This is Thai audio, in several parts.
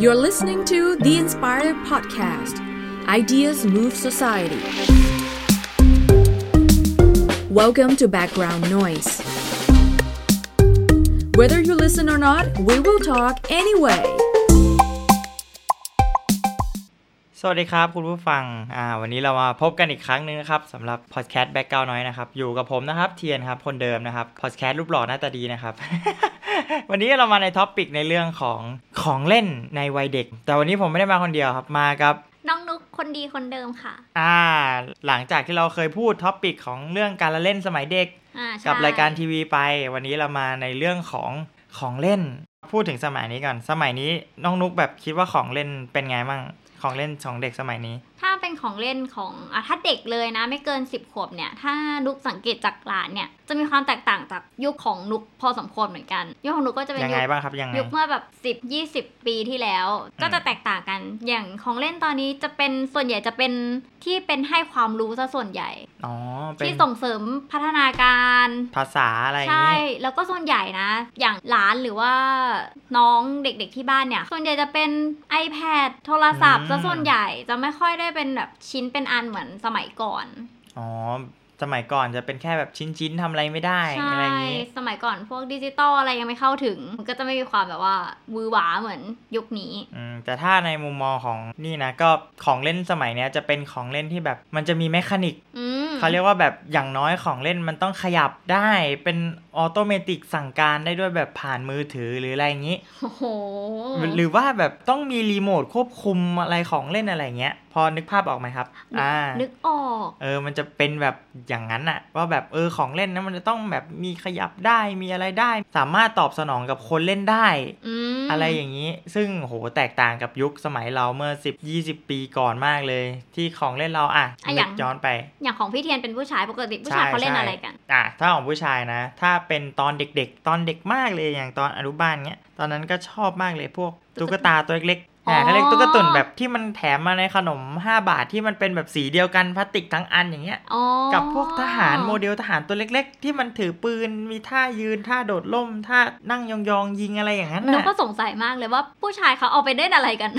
You're listening to The Inspired Podcast Ideas Move Society. Welcome to Background Noise. Whether you listen or not, we will talk anyway. สวัสดีครับคุณผู้ฟัง อ่า วันนี้เรามาพบกันอีกครั้งหนึงนะครับสำหรับพอดแคสต์ Background Noise นะครับ อยู่กับผมนะครับ เทียนครับ คนเดิมนะครับพอดแคสต์รูปหล่อหน้าตาดีนะครับ วันนี้เรามาใน topic ในเรื่องของของเล่นในวัยเด็ก แต่วันนี้ผมไม่ได้มาคนเดียวครับ มากับน้องนุกคนดีคนเดิมค่ะ อ่า หลังจากที่เราเคยพูด topic ของเรื่องการละเล่นสมัยเด็กอ่าใช่กับรายการทีวีไป วันนี้เรามาในเรื่องของของเล่น พูดถึงสมัยนี้ก่อน สมัยนี้น้องนุกแบบคิดว่าของเล่นเป็นไงบ้าง ของเล่นของเด็กสมัยนี้ ถ้าเป็นของเล่นของอะถ้าเด็กเลยนะ ไม่เกิน 10 ขวบเนี่ย ถ้านุกสังเกตจากหลานเนี่ย จะมีความแตกต่างจากยุคของนุกพอสมควรเหมือนกัน ยุคของนุกก็จะเป็นยังยุไงคบ้างครับยังไงยุคเมื่อแบบ 10 20 ปีที่แล้ว ก็จะแตกต่างกัน อย่างของเล่นตอนนี้จะเป็นส่วนใหญ่จะเป็นที่เป็นให้ความรู้ซะส่วนใหญ่อ๋อเป็นที่ส่งเสริมพัฒนาการ ภาษาอะไรอย่างใช่นี้แล้วก็ส่วนใหญ่นะ อย่างหลานหรือว่าน้องเด็กๆที่บ้านเนี่ย ส่วนใหญ่จะเป็น iPad โทรศัพท์อืมซะส่วนใหญ่จะไม่ค่อยได้เป็นแบบชิ้นเป็นอันเหมือนสมัยก่อน อ๋อ สมัยก่อนจะเป็นแค่แบบชิ้นๆทำอะไรไม่ได้ใช่อะไรอย่างนี้ สมัยก่อนพวกดิจิตอลอะไรยังไม่เข้าถึง มันก็จะไม่มีความแบบว่าหวือหวาเหมือนยุคนี้อืมแต่ถ้าในมุมมองของนี่นะก็ของเล่นสมัยเนี้ยจะเป็นของเล่นที่แบบมันจะมี mechanicอืมเขาเรียกว่าแบบอย่างน้อยของเล่นมันต้องขยับได้เป็น automatic สั่งการได้ด้วยแบบผ่านมือถือหรืออะไรอย่างนี้โอ้โหหรือว่าแบบต้องมีรีโมทควบคุมอะไรของเล่นอะไรเงี้ย พอนึกภาพออกไหมครับอ่านึกออก เออมันจะเป็นแบบอย่างนั้นอะว่าแบบเออของเล่นนะมันจะต้องแบบมีขยับได้มีอะไรได้ สามารถตอบสนองกับคนเล่นได้อืมอะไรอย่างนี้ ซึ่งโหแตกต่างกับยุคสมัยเราเมื่อ 10 20 ปีก่อนมากเลย ที่ของเล่นเราอะอะอนึย่างกย้อนไป อย่างของพี่เทียนเป็นผู้ชายปกติผู้ชายใช่เขาเล่นใช่อะไรกันอะถ้าของผู้ชายนะ ถ้าเป็นตอนเด็กๆ ตอนเด็กมากเลยอย่างตอนอนุบาลเงี้ยตอนนั้นก็ชอบมากเลยพวกตุ๊ตุ๊กกตาตัวเล็กๆ อ๋ออ่าเขาเรียกตุ๊กตุ่นแบบที่มันแถมมาในขนม 5 บาทที่มันเป็นแบบสีเดียวกันพลาสติกทั้งอันอย่างเงี้ยอ๋อกับพวกทหารโมเดลทหารตัวเล็ก ๆ ที่มันถือปืนมีท่ายืนท่าโดดล่มท่านั่งยองๆยิงอะไรอย่างนั้นหนูน่ะก็สงสัยมากเลยว่าผู้ชายเขาเอาไปเล่นอะไรกัน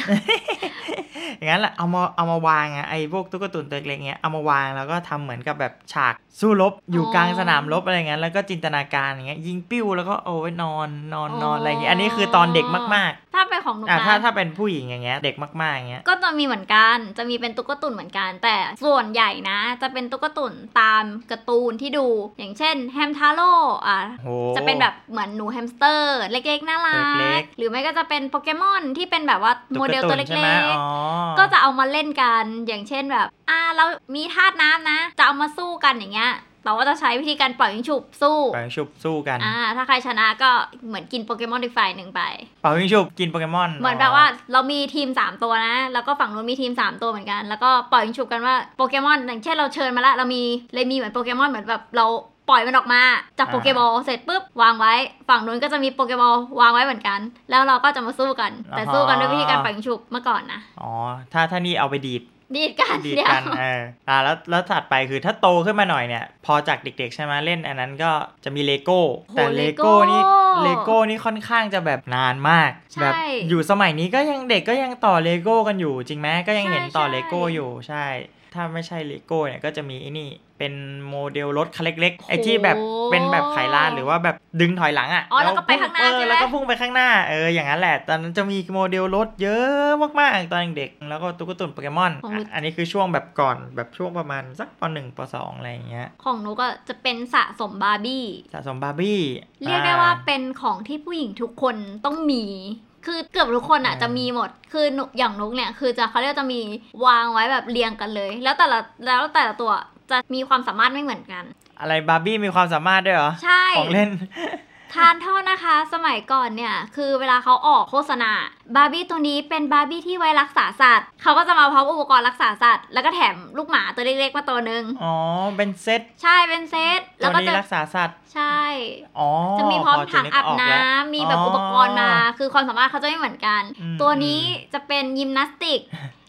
อย่างนั้นแหละเอามาเอามาวางอะไอ้พวกตุ๊กตุ่นตัวเล็กๆเงี้ยเอามาวางแล้วก็ทำเหมือนกับแบบฉากสู้รบอยู่อ๋อกลางสนามรบอะไรเงี้ยแล้วก็จินตนาการอย่างเงี้ยยิงปิ้วแล้วก็เอาไว้นอนนอนนอนอะไรอย่างเงี้ยอันนี้คือตอนเด็กมาก ถ้าเป็นของหนูๆอะนะถ้าถ้าเป็นผู้หญิงอย่างเงี้ยเด็กมากๆอย่างเงี้ยก็จะมีเหมือนกันจะมีเป็นตุ๊กตุ่นเหมือนกัน แต่ส่วนใหญ่นะ จะเป็นตุ๊กตุ่นตามการ์ตูนที่ดู อย่างเช่นแฮมทาโร่อะโหจะเป็นแบบเหมือนหนูแฮมสเตอร์ เล็กๆน่ารัเล็กกหรือไม่ก็จะเป็นโปเกมอนที่เป็นแบบว่าโมเดลตัวกเล็ร์ใช่ไหมกอ๋อๆก็จะเอามาเล่นกันอย่างเช่นแบบอ่าเรามีธาตุน้ำนะ จะเอามาสู้กันอย่างเงี้ย เราก็จะใช้วิธีการปล่อยยิงฉุบสู้เป่ายิงฉุบสู้กันอ่าถ้าใครชนะก็เหมือนกินโปเกมอนอีกฝ่ายหนึ่งไปเป่ายิงฉุบกินโปเกมอนเหมือนแบบว่าเรามีทีม 3 ตัวนะ แล้วก็ฝั่งนู้นมีทีม 3 ตัวเหมือนกัน แล้วก็ปล่อยยิงฉุบกันว่าโปเกมอนอย่างเช่นเราเชิญมาแล้วเรามีเลยมีเหมือนโปเกมอนเหมือนแบบเราปล่อยมันออกมาจากโปเกบอลเสร็จปุ๊บวางไว้ ฝั่งนู้นก็จะมีโปเกบอลวางไว้เหมือนกัน แล้วเราก็จะมาสู้กัน แต่สู้กันด้วยวิธีการปล่อยยิงฉุบเมื่อก่อนนะอ๋อถ้าถ้านี่เอาไปดีด ดีดกันดีดเดี๋ยวกันเอออ่าแล้วแล้วถัดไปคือถ้าโตขึ้นมาหน่อยเนี่ย พอจากเด็ก ๆ ใช่ไหมเล่นอันนั้นก็จะมีเลโก้แต่เลโก้นี่เลโก้นี่ค่อนข้างจะแบบนานมากใช่แบบอยู่สมัยนี้ก็ยังเด็กก็ยังต่อเลโก้กันอยู่ จริงไหมก็ยังเห็นใช่ต่อใช่เลโก้อยู่ใช่ ถ้าไม่ใช่เลโก้เนี่ยก็จะมีไอ้นี่ เป็นโมเดลรถคันเล็กๆไอ้ที่แบบเป็นแบบไขลานหรือว่าแบบดึงถอยหลังอะอ๋อแล้วก็ไปข้างหน้าเออใช่ไหมแล้วก็พุ่งไปข้างหน้าเอออย่างนั้นแหละ ตอนนั้นจะมีโมเดลรถเยอะมากๆตอนเด็กๆแล้วก็ตุ๊กตุนโปเกมอนของหนูอะอันนี้คือช่วงแบบก่อนแบบช่วงประมาณสักปหนึ่งปสองอะไรอย่างเงี้ยของหนูก็จะเป็นสะสมบาร์บี้สะสมบาร์บี้เรียกได้ว่าเป็นของที่ผู้หญิงทุกคนต้องมีคือเกือบทุกคนอะจะมีหมด คือหนูอย่างนุกเนี่ย คือจะเขาเรียกว่าจะมีวางไว้แบบเรียงกันเลย แล้วแต่ละแล้วแต่ละตัว จะมีความสามารถไม่เหมือนกัน อะไรบาร์บี้มีความสามารถด้วยเหรอ ใช่ ของเล่น ทานโทษนะคะ สมัยก่อนเนี่ย คือเวลาเขาออกโฆษณา บาร์บี้ตัวนี้เป็นบาร์บี้ที่ไว้รักษาสัตว์ เขาก็จะมาพร้อมอุปกรณ์รักษาสัตว์ แล้วก็แถมลูกหมาตัวเล็กๆมาตัวหนึ่งอ๋อ เป็นเซต ใช่ เป็นเซตแล้วก็ตัวนี้จะรักษาสัตว์ ใช่ อ๋อ จะมีพร้อมจะถังนึกอาบกน้ำแล้วมีแบบอ๋ออุอุปกรณ์มา คือความสามารถเขาจะไม่เหมือนกันอืมตัวนี้จะเป็นยิมนาสติก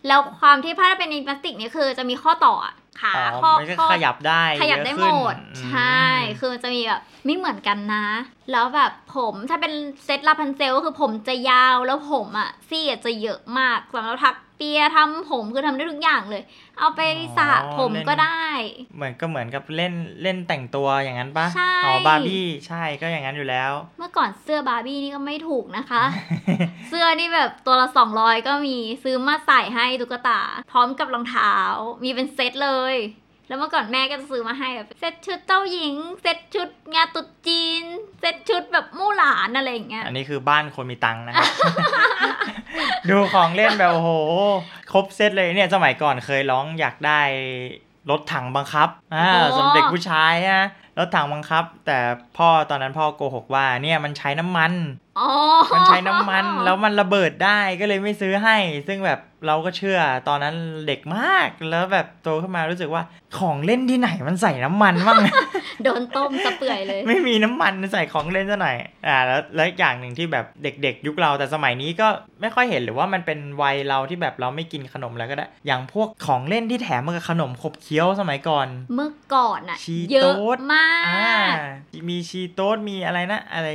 แล้วความที่ถ้าเป็นยิมนาสติกเนี่ยคือจะมีข้อต่ออะ ขาอ๋อข้อมันก็ข้อขยับได้ ขยับได้เอะหมขึ้นดอืมใช่ คือจะมีแบบไม่เหมือนกันนะ แล้วแบบผมถ้าเป็นเซตลาพันเซลก็คือผมจะยาวแล้วผมอะซี่อะจะเยอะมากสำหรับถักเปียทำผมคือทำได้ทุกอย่างเลย เอาไปสระผมก็ได้ เหมือนก็เหมือนกับเล่นเล่นแต่งตัวอย่างนั้นปะใช่อ๋อบาร์บี้ใช่ก็อย่างนั้นอยู่แล้ว เมื่อก่อนเสื้อบาร์บี้นี่ก็ไม่ถูกนะคะ เสื้อนี่แบบตัวละ200ก็มีซื้อมาใส่ให้ตุ๊กตา พร้อมกับรองเท้ามีเป็นเซตเลย แล้วเมื่อก่อนแม่ก็จะซื้อมาให้แบบเซตชุดเจ้าหญิง เซตชุดงานตรุ๊จีน เซตชุดแบบมู่หลานอะไรอย่างเงี้ย อันนี้คือบ้านคนมีตังค์นะครับ ดูของเล่นแบบโอ้โห ครบเซตเลยเนี่ยสมัยก่อนเคยร้องอยากได้รถถังบังคับ อ่าโอ้โหสำหรับเด็กผู้ชายฮะรถถังบังคับ แต่พ่อตอนนั้นพ่อโกหกว่าเนี่ยมันใช้น้ำมันอ๋อมันใช้น้ำมันแล้วมันระเบิดได้ก็เลยไม่ซื้อให้ ซึ่งแบบเราก็เชื่อตอนนั้นเด็กมากแล้วแบบโตขึ้นมารู้สึกว่าของเล่นที่ไหนมันใส่น้ำมันบ้างโดนต้มสะเปื่อยเลย ไม่มีน้ำมันใส่ของเล่นซะหน่อยอ่าแล้วแล้วอีกอย่างหนึ่งที่แบบเด็ก ๆ ยุคเราแต่สมัยนี้ก็ไม่ค่อยเห็นหรือว่ามันเป็นวัยเราที่แบบเราไม่กินขนมแล้วก็ได้ อย่างพวกของเล่นที่แถมมากับขนมขบเคี้ยวสมัยก่อน เมื่อก่อนอะชีเยโต๊อะดมาอ่ากมีชีโต๊ดมีอะไรนะ อะไร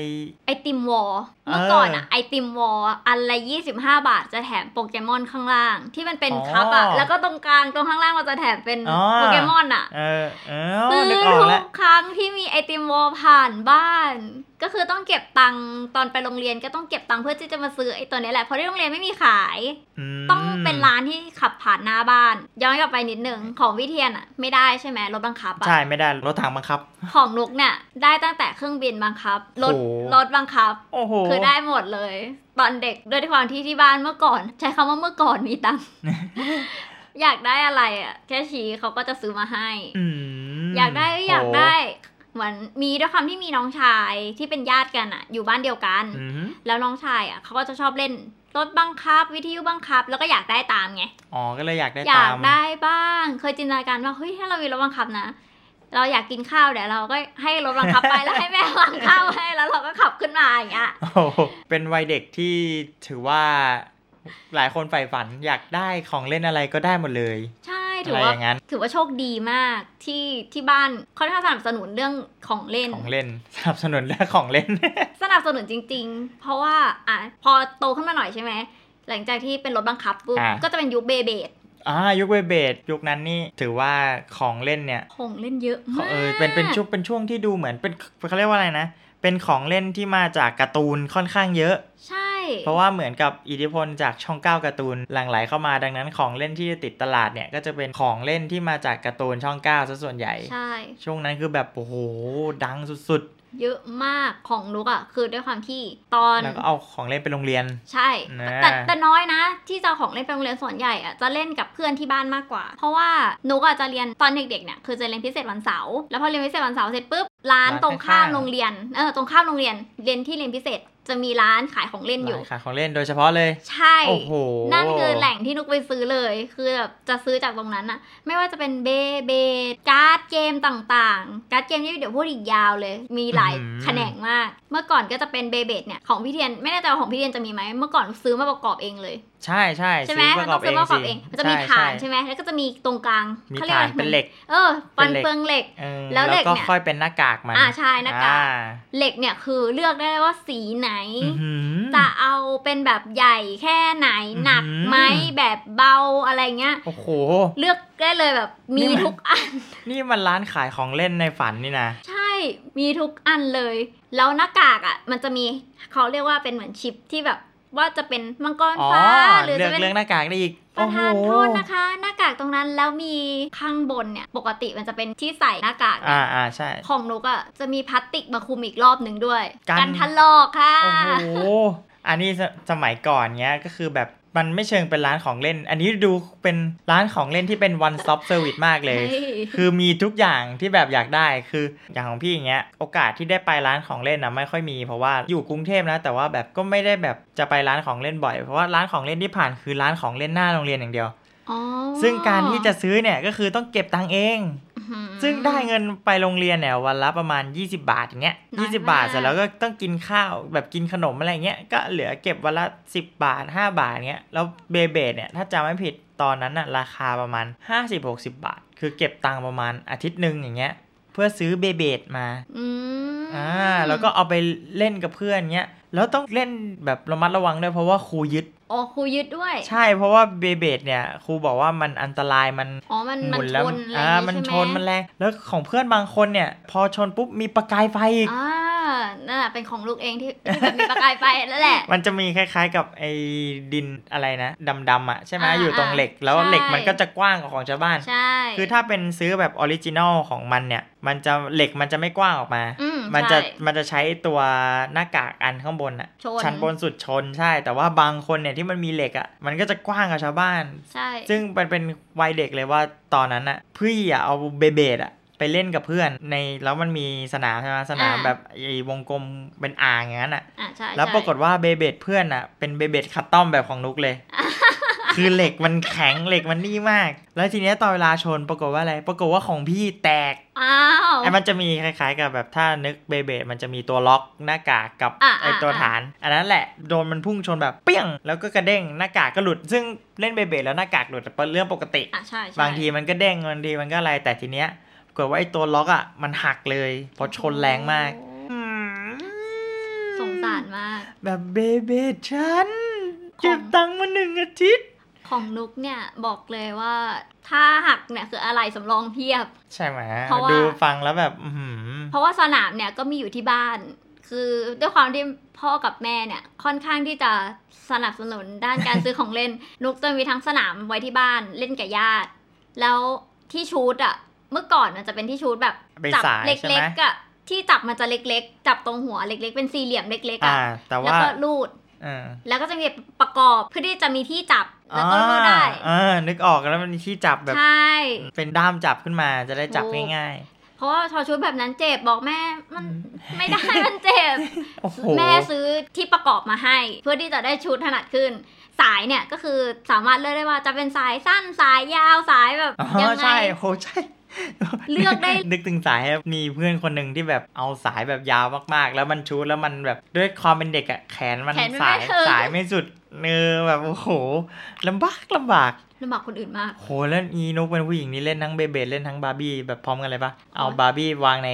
ไอติมวอลเออเมื่อก่อนอะไอติมวอลอันละ25บาทจะแถมโปเกมอนข้างล่าง ที่มันเป็นอ๋อคัพอะแล้วก็ตรงกลางตรงข้างล่างมันจะแถมเป็นอ๋อโปเกมอนอะเออเออซื้อนึกออกทุแล้วกครั้งที่มีไอติมวอลผ่านบ้านก็คือต้องเก็บตังค์ตอนไปโรงเรียนก็ต้องเก็บตังค์เพื่อที่จะมาซื้อไอตัวนี้แหละเพราะที่โรงเรียนไม่มีขายมต้องเป็นร้านที่ขับผ่านหน้าบ้าน ย้อนกลับไปนิดนึงของวิเทียนอะไม่ได้ใช่ไหมรถบังคับอะใช่ไม่ได้รถถังบังคับ ของนุกเนี่ยได้ตั้งแต่เครื่องบินบังคับรถโอ้โหรถบังคับโอ้โหคือได้หมดเลยตอนเด็กด้วยความที่ที่บ้านเมื่อก่อน ใช้คำว่าเมื่อก่อนมีตังค์อยากได้อะไรอะแค่ชี้เขาก็จะซื้อมาให้อืมอยากได้อยากโอ้ได้ เหมือนมีด้วยความที่มีน้องชายที่เป็นญาติกันอะอยู่บ้านเดียวกันอืมแล้วน้องชายอะเขาก็จะชอบเล่นรถบังคับ วิทยุบังคับ แล้วก็อยากได้ตามไงอ๋อก็เลยอยากได้อยาตากมได้บ้าง เคยจินตนาการว่าเฮ้ยถ้าเรามีรถบังคับนะเราอยากกินข้าวเดี๋ยวเราก็ให้รถบังคับไปแล้วให้แม่บังข้าวให้แล้วเราก็ขับขึ้นมาอย่างเงี้ยโอ้โหเป็นวัยเด็กที่ถือว่าหลายคนใฝ่ฝันอยากได้ของเล่นอะไรก็ได้หมดเลย ใช่ ถือะอไรอว่าย่างนั้นถือว่าโชคดีมากที่ที่บ้านค่อนข้างสนับสนุนเรื่องของเล่นของเล่น สนับสนุนเรื่องของเล่น สนับสนุนจริง ๆ เพราะว่าอะพอโตขึ้นมาหน่อยใช่ไหมหลังจากที่เป็นรถบังคับปุ๊บอ่าก็จะเป็นยุคเบเบดอ่ายุคเวเบดยุคนั้นนี่ถือว่าของเล่นเนี่ย ของเล่นเยอะเขามากเออเป็นเป็นช่วงเป็นช่วงที่ดูเหมือนเป็นเขาเรียกว่าอะไรนะ เป็นของเล่นที่มาจากการ์ตูนค่อนข้างเยอะ ใช่ เพราะว่าเหมือนกับอิทธิพลจากช่องเก้าการ์ตูนหลั่งไหลเข้ามาดังนั้นของเล่นที่ติดตลาดเนี่ยก็จะเป็นของเล่นที่มาจากการ์ตูนช่องเก้าซะส่วนใหญ่ใช่ช่วงนั้นคือแบบโอ้โหดังสุดเยอะมากของนุกอะ คือด้วยความที่ตอนๆแล้วก็เอาของเล่นไปโรงเรียน ใช่นะแต่แต่น้อยนะ ที่จะเอาของเล่นไปโรงเรียนส่วนใหญ่อะจะเล่นกับเพื่อนที่บ้านมากกว่า เพราะว่านุกอะจะเรียนตอนเด็กๆเนี่ยคือจะเรียนพิเศษวันเสาร์แล้วพอเรียนพิเศษวันเสาร์เสร็จปุ๊บร้านร้านตรงข้ามข้างๆโรงเรียนเออตรงข้ามโรงเรียนเรียนที่เรียนพิเศษ จะมีร้านขายของเล่นอยู่ร้านขายของเล่นโดยเฉพาะเลย ใช่โอ้โหนั่นคือแหล่งที่นุกไปซื้อเลย คือแบบจะซื้อจากตรงนั้นอะไม่ว่าจะเป็นเบเบการ์ดเกมต่างๆ การ์ดเกมนี่เดี๋ยวพูดอีกยาวเลย มีหลายแขนงมาก เมื่อก่อนก็จะเป็นเบเบเนี่ยของพี่เทียนไม่แน่ใจว่าของพี่เทียนจะมีไหมเมื่อก่อนซื้อมาประกอบเองเลย ใช่ใช่ใช่ไหมซื้มันต้องซื้อมาประกอบเองมันจะมีฐานใช่ใช่ไหมแล้วก็จะมีตรงกลางมีเขาเรียกฐาอะนไรเป็นเหล็ก เออฟันเป็นเหล็กเฟืองเหล็กเออแล้วเหล็กก็เนี่ยค่อยเป็นหน้ากากมันอ่าใช่หน้ากากอ่เหล็กเนี่ยคือเลือกได้ว่าสีไหนอื้อหือจะเอาเป็นแบบใหญ่แค่ไหนอื้อหือหนักไหมแบบเบาอะไรเงี้ยโอ้โหเลือกได้เลยแบบมีนี่มันทุกอัน นี่มันร้านขายของเล่นในฝันนี่นะ ใช่มีทุกอันเลย แล้วหน้ากากอะ มันจะมีเขาเรียกว่าเป็นเหมือนชิปที่แบบว่าจะเป็นมังกรอ๋อฟ้าหรือเลือจะกเป็นเรื่องหน้ากากได้อีก ประธานโอ้โทโหษนะคะ หน้ากากตรงนั้นแล้วมีข้างบนเนี่ย ปกติมันจะเป็นที่ใส่หน้ากากเนี่ยอ่าอ่าใช่ ของนุกอะจะมีพลาสติกมาคุมอีกรอบหนึ่งด้วย กันถลอกค่ะ โอ้โหอันนี้สสมัยก่อนเนี้ยก็คือแบบ มันไม่เชิงเป็นร้านของเล่น อันนี้ดูเป็นร้านของเล่นที่เป็น one stop service มากเลยฮ้คือมีทุกอย่างที่แบบอยากได้ คืออย่างของพี่อย่างเงี้ย โอกาสที่ได้ไปร้านของเล่นนะไม่ค่อยมี เพราะว่าอยู่กรุงเทพนะ แต่ว่าแบบก็ไม่ได้แบบจะไปร้านของเล่นบ่อย เพราะว่าร้านของเล่นที่ผ่านคือร้านของเล่นหน้าโรงเรียนอย่างเดียวอ๋อ ซึ่งการที่จะซื้อเนี่ยก็คือต้องเก็บตังค์เองอื้อหือซึ่งได้เงินไปโรงเรียนเนี่ยวันละประมาณ 20 บาทอย่างเงี้ยน้อย20มากบาทเสร็จแล้วก็ต้องกินข้าวแบบกินขนมอะไรเงี้ยก็เหลือเก็บวันละ 10 บาท 5 บาทเงี้ยแล้วเบเบเนี่ยถ้าจำไม่ผิดตอนนั้นน่ะราคาประมาณ 50-60 บาท คือเก็บตังค์ประมาณอาทิตย์หนึ่งอย่างเงี้ยพื่อซื้อเบเบดมาอืมอ่าแล้วก็เอาไปเล่นกับเพื่อนเงี้ยแล้วต้องเล่นแบบระมัดระวังด้วยเพราะว่าครูยึดอ๋อครูยึดด้วย ใช่เพราะว่าเบเบดเนี่ยครูบอกว่ามันอันตรายมันอ๋อมันหมันมุนชแล้วนอะไรอ่าอย่างมันงี้ชใช่ไหนมันแรงแล้วของเพื่อนบางคนเนี่ย พอชนปุ๊บมีประกายไฟอีกอ่านั่นแหละเป็นของลูกเองที่ที่แบบมีประกายไฟนั่นแหละ มันจะมีคล้ายๆกับไอ้ดินอะไรนะดำๆอะใช่ไหมอ่าอยู่ตรงเหล็กแล้วใช่เหล็กมันก็จะกว้างกว่าของชาวบ้านใช่คือถ้าเป็นซื้อแบบออริจินอลของมันเนี่ย มันจะเหล็กมันจะไม่กว้างออกมาอื มมันจะใช่มันจะใช้ตัวหน้ากากอันข้างบนอะชนชั้นบนสุดชนใช่ แต่ว่าบางคนเนี่ยที่มันมีเหล็กอะมันก็จะกว้างกว่าชาวบ้านใช่ซึ่งมันเป็นวัยเด็กเลยว่าตอนนั้นอะพี่อะเอาเบเบดอะไปเล่นกับเพื่อนในแล้วมันมีสนามใช่ไหมสนามแบบไอ้วงกลมเป็นอ่างอย่างนั้นอะอ่าใช่แล้วใช่ปรากฏว่าเบเบดเพื่อนอะเป็นเบเบดคัตตอมแบบของนุกเลย คือเหล็กมันแข็งเหล็กมันนี่มาก แล้วทีเนี้ยตอนเวลาชนปรากฏว่าอะไร ปรากฏว่าของพี่แตกอ้าวไอ้มันจะมีคล้ายๆกับแบบถ้านึกเบเบดมันจะมีตัวล็อกหน้ากากกับอะไอ้ตัวอะ ฐาน อันนั้นแหละโดนมันพุ่งชนแบบเปี้ยง แล้วก็กระเด้งหน้ากากก็หลุด ซึ่งเล่นเบเบดแล้วหน้ากากหลุดเป็นเรื่องปกติ อะใช่ใช่บางทีมันก็เด้งบางทีมันก็อะไรแต่ทีเนี้ยปรากฏว่าไอ้ตัวล็อกอะมันหักเลยเพราะชนแรงมากโอ้สงสารมาก แบบเบเบดฉันของเก็บตังค์มาหนึ่งอาทิตย์ ของนุกเนี่ยบอกเลยว่าถ้าหักเนี่ยคืออะไรสำรองเพียบ ใช่ไหมเพราะว่าดูฟังแล้วแบบอื้อหือเพราะว่าสนามเนี่ยก็มีอยู่ที่บ้าน คือด้วยความที่พ่อกับแม่เนี่ยค่อนข้างที่จะสนับสนุนด้านการซื้อของเล่น นุกจะมีทั้งสนามไว้ที่บ้านเล่นกับญาติ แล้วที่ชูดอะเมื่อก่อนมันจะเป็นที่ชูดแบบเป็นจัสายเใช่ไหมล็กๆอะที่จับมันจะเล็กๆ จับตรงหัวเล็ก ๆ เป็นสี่เหลี่ยมเล็กๆอ่าอะแต่แล้วว่าก็ลูดเออแล้วก็จะมีประกอบเพื่อที่จะมีที่จับ แล้วก็ลูดได้เออนึกออกแล้วมันมีที่จับแบบใช่เป็นด้ามจับขึ้นมาจะได้จับถูกง่ายเพราะว่าพอชุดแบบนั้นเจ็บบอกแม่มันไม่ได้มันเจ็บๆโอ้โหแม่ซื้อที่ประกอบมาให้ เพื่อที่จะได้ชุดถนัดขึ้น สายเนี่ยก็คือสามารถเลือกได้ว่าจะเป็นสายสั้นสายยาวสายแบบอ๋อยังไงใช่โหใช่ เลือกได้ นึกถึงสายครับมีเพื่อนคนหนึ่งที่แบบเอาสายแบบยาวมากๆ แล้วมันชูดแล้วมันแบบด้วยความเป็นเด็กอะแขนมันแขนมันสายไม่ถึงสายไม่สุดเนอแบบโอ้โหลำบากลำบากลำบากคนอื่นมาก โหแล้วอีนุกเป็นผู้หญิงนี่เล่นทั้งเบย์เบลดเล่นทั้งบาร์บี้แบบพร้อมกันเลยปะเอาโอ้ยบาร์บี้วางใน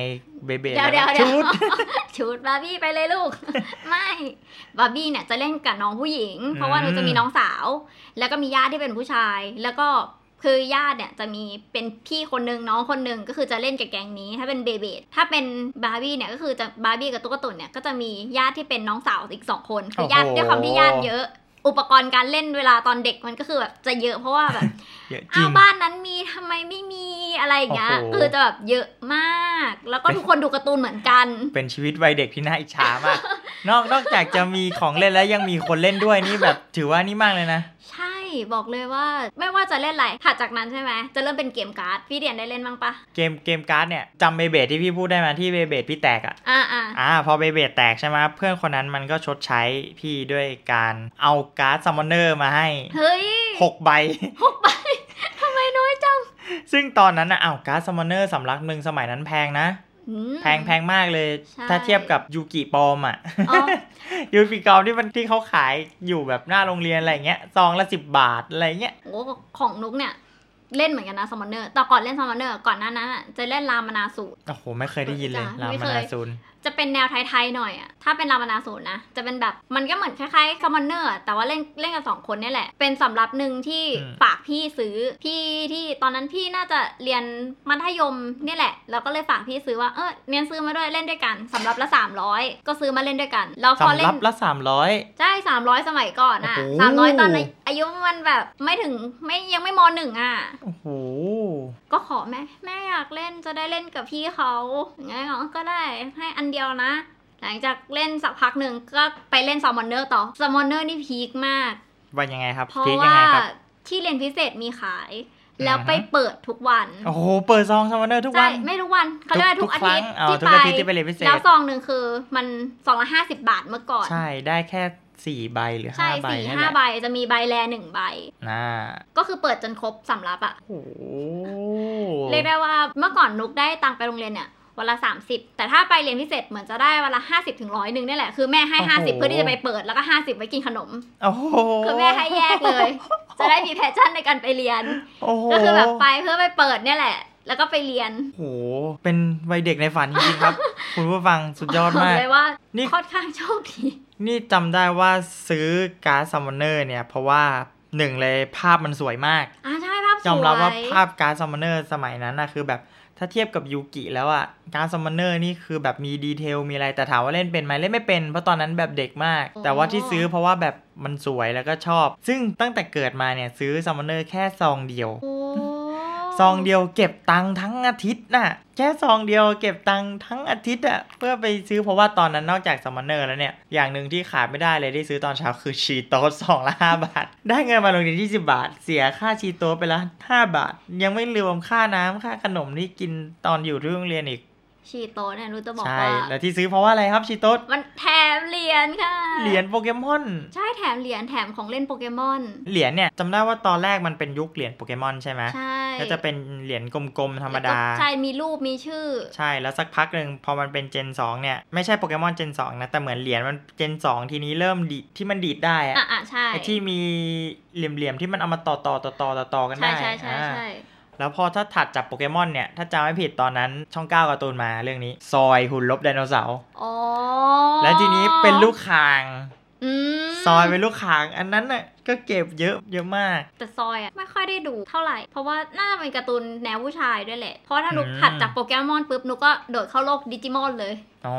เบย์เบลดเดี๋ยวเดี๋ยวแล้วเดี๋ยวชุดชุดบาร์บี้ไปเลยลูก ไม่บาร์บี้เนี่ยจะเล่นกับน้องผู้หญิง เพราะว่าหนูอืมจะมีน้องสาว แล้วก็มีญาติที่เป็นผู้ชาย แล้วก็ คือญาติเนี่ยจะมีเป็นพี่คนนึงน้องคนนึงก็คือจะเล่นกับแก๊งนี้ถ้าเป็นเบย์เบลดถ้าเป็นบาร์บี้เนี่ยก็คือจะบาร์บี้กับตุ๊กตุ่นเนี่ยก็จะมีญาติที่เป็นน้องสาวอีกสองคนคือญาติโอ้โหด้วยความที่ญาติเยอะอุปกรณ์การเล่นเวลาตอนเด็กมันก็คือแบบจะเยอะเพราะว่าแบบเยอะจริอ้าวงบ้านนั้นมีทำไมไม่มีอะไรอย่างเงี้ยโอ้โหคือจะแบบเยอะมาก แล้วก็ทุกคนดูการ์ตูนเหมือนกัน เป็นชีวิตวัยเด็กที่น่าอิจฉามากนอกนอกจากจะมีของเล่นแล้วยังมีคนเล่นด้วยนี่แบบถือว่านี่มากเลยนะ ใช่ บอกเลยว่าไม่ว่าจะเล่นอะไรถัดจากนั้นใช่ไหมจะเริ่มเป็นเกมการ์ดพี่เดียนได้เล่นบ้างปะเกมเกมการ์ดเนี่ยจำเบย์เบลดที่พี่พูดได้ไหมาที่เบย์เบลดพี่แตกอะอ่าอ่าอ่าพอเบย์เบลดแตกใช่ไหมเพื่อนคนนั้นมันก็ชดใช้พี่ด้วยการเอาการ์ดซัมมอนเนอร์มาให้เฮ้ยหกใบหกใบทำไมน้อยจัง ซึ่งตอนนั้นนะอ้าวการ์ดซัมมอนเนอร์สำรับหนึ่งสมัยนั้นแพงนะอืม แพงแพงมากเลยใช่ถ้าเทียบกับยูกิปลอมอะอ๋อยูกิปลอมที่มันที่เขาขายอยู่แบบหน้าโรงเรียนอะไรเงี้ยซองละสิบบาทอะไรเงี้ยโอ้ของนุกเนี่ยเล่นเหมือนกันนะซัมมอนเนอร์แต่ก่อนเล่นซัมมอนเนอร์ก่อนหน้านั้นอะจะเล่นรามนาสูตรโอ้โห ไม่เคยได้ยินเลยจ้ะรามไม่เคยนาซูน จะเป็นแนวไทยๆหน่อยอะถ้าเป็นรามนาสูตรนะ จะเป็นแบบมันก็เหมือนคล้ายๆซัมมอนเนอร์แต่ว่าเล่นเล่นกันสองคนเนี่ยแหละ เป็นสำรับหนึ่งที่ฝากพี่ซื้อพี่ที่ตอนนั้นพี่น่าจะเรียนมัธยมเนี่ยแหละ แล้วก็เลยฝากพี่ซื้อว่าเออเนียนซื้อมาด้วยเล่นด้วยกันสำรับละ 300 ก็ซื้อมาเล่นด้วยกันแล้วพอสำเล่รันบละสามร้อยใช่สามร้อยสมัยก่อนอะโอ้โหสามร้อยตอนอายุมันแบบไม่ถึงไม่ยังไม่มหนึ่งอะโอ้โหก็ขอแม่แม่อยากเล่นจะได้เล่นกับพี่เขาอย่างเงี้ยอ๋อก็ได้ให้อันเดียวนะ หลังจากเล่นสักพักหนึ่งก็ไปเล่นซัมมอนเนอร์ต่อซัมมอนเนอร์นี่ peak มากว่ายังไงครับเพราะพีคยัว่าไงครับที่เรียนพิเศษมีขาย แล้วอือฮะไปเปิดทุกวัน โอ้โห เปิดซองซัมมอนเนอร์ทุกวัใช่ไม่ทุกวันเขาเรียกว่าทุกอาทิตย์ทุกครั้งที่ไปอ๋อทุกอาทิตย์ที่ไปเรียนพิเศษแล้วซองหนึ่งคือมันซองละห้าสิบบาทเมื่อก่อน ใช่ได้แค่สี่ใบหรือใช่ห้าใบนั่นห้าแหละสี่ห้าใบจะมีใบแลหนึ่งใบน่าก็คือเปิดจนครบสำรับอะโอ้โหเรียกได้ว่าเมื่อก่อนนุกได้ตังค์ไปโรงเรียนเนี่ย วันละ 30 แต่ถ้าไปเรียนพิเศษเหมือนจะได้วันละ 50ถึงร้อยหนึ่งนี่แหละ คือแม่ให้ 50 เพื่อที่จะไปเปิดแล้วก็ 50 ไว้กินขนมโอ้โหคือแม่ให้แยกเลย จะได้มี passion ในการไปเรียนโอ้โหก็คือแบบไปเพื่อไปเปิดเนี่ยแหละ แล้วก็ไปเรียนโหเป็นวัยเด็กในฝันจริงๆครับ คุณผู้ฟังสุดยอดบมากเลยว่านี่ค่อนข้างโชคดีนี่จำได้ว่าซื้อการ์ดซัมมอนเนอร์เนี่ย เพราะว่าหนึ่งเลยภาพมันสวยมากอ่าใช่ภาพสวยยอมรับว่าภาพการ์ดซัมมอนเนอร์สมัยนั้นนะคือแบบ ถ้าเทียบกับยูกิแล้วอะการ์ดซัมมอนเนอร์นี่คือแบบมี detail มีอะไรแต่ถามว่าเล่นเป็นไหมเล่นไม่เป็น เพราะตอนนั้นแบบเด็กมาก แต่ว่าที่ซื้อเพราะว่าแบบมันสวยแล้วก็ชอบ ซึ่งตั้งแต่เกิดมาเนี่ยซื้อซัมมอนเนอร์แค่ซองเดียวโอ้ ซองเดียวเก็บตังค์ทั้งอาทิตย์น่ะ แค่ซองเดียวเก็บตังค์ทั้งอาทิตย์อะเพื่อไปซื้อเพราะว่าตอนนั้นนอกจากสมอนเนอร์แล้วเนี่ย อย่างหนึ่งที่ขาดไม่ได้เลยที่ซื้อตอนเช้าคือชีโต๊ะสองละห้าบาท ได้เงินมาลงเรีนที่สิบาท เสียค่าชีโต๊ะไปละห้าบาท ยังไม่รวมค่าน้ำค่าขนมที่กินตอนอยู่ที่โรงเรียนอีก ชีโตะเนี่ยรู้จะบอกใช่ว่าแล้วที่ซื้อเพราะว่าอะไรครับชีโต๊ะมันแถมเหรียญค่ะ เหรียญโปเกมอน ใช่แถมเหรียญแถมของเล่นโปเกมอน เหรียญเนี่ยจำได้ว่าตอนแรกมันเป็นยุคเหรียญโปเกมอนใช่ไหมใช่ก็จะเป็นเหรียญกลมๆธรรมดาแล้วก็ใช่ มีรูปมีชื่อ ใช่ แล้วสักพักหนึ่งพอมันเป็นเจน 2 เนี่ย ไม่ใช่โปเกมอนเจน 2 นะ แต่เหมือนเหรียญมันเจน 2 ทีนี้เริ่มดีดที่มันดีดได้อะอะอะใช่ไอที่มีเหลี่ยมๆที่มันเอามาต่อต่อต่อต่อต่อต่อกันใช่ได้ใช่ใช่อ่าใช่ แล้วพอถ้าถัดจากโปเกมอนเนี่ย ถ้าจำไม่ผิดตอนนั้นช่องเก้าการ์ตูนมาเรื่องนี้ ซอยหุ่นลบไดโนเสาร์อ๋อและทีนี้เป็นลูกคางอืมซอยเป็นลูกคาง อันนั้นน่ะก็เก็บเยอะเยอะมาก แต่ซอยด์อะไม่ค่อยได้ดูเท่าไหร่ เพราะว่าน่าจะเป็นการ์ตูนแนวผู้ชายด้วยแหละ เพราะถ้านุกอืมถัดจากโปเกมอนปุ๊บนุกก็โดดเข้าโลกดิจิมอนเลย อ๋อ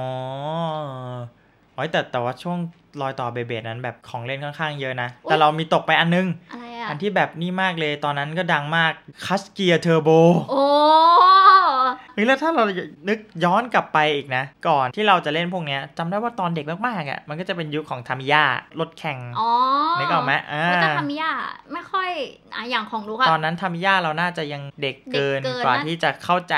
โอ้ยแต่แต่ว่าช่วงรอยต่อเบย์เบลดนั้นแบบของเล่นค่อนข้างเยอะนะอุ๊ยแต่เรามีตกไปอันนึง อะไร อะ อันที่แบบนี่มากเลยตอนนั้นก็ดังมากครัชเกียร์เทอร์โบ โอ้เฮ้ยแล้วถ้าเรานึกย้อนกลับไปอีกนะ ก่อนที่เราจะเล่นพวกเนี้ยจำได้ว่าตอนเด็กมากๆอะมันก็จะเป็นยุคของทามิยารถแข่งอ๋อนึกออกไหมอ่ามันจะทำยากไม่ค่อยอะอย่างของนุกอะตอนนั้นทามิยาเราน่าจะยังเด็กเกินเด็กเกินกว่านะที่จะเข้าใจ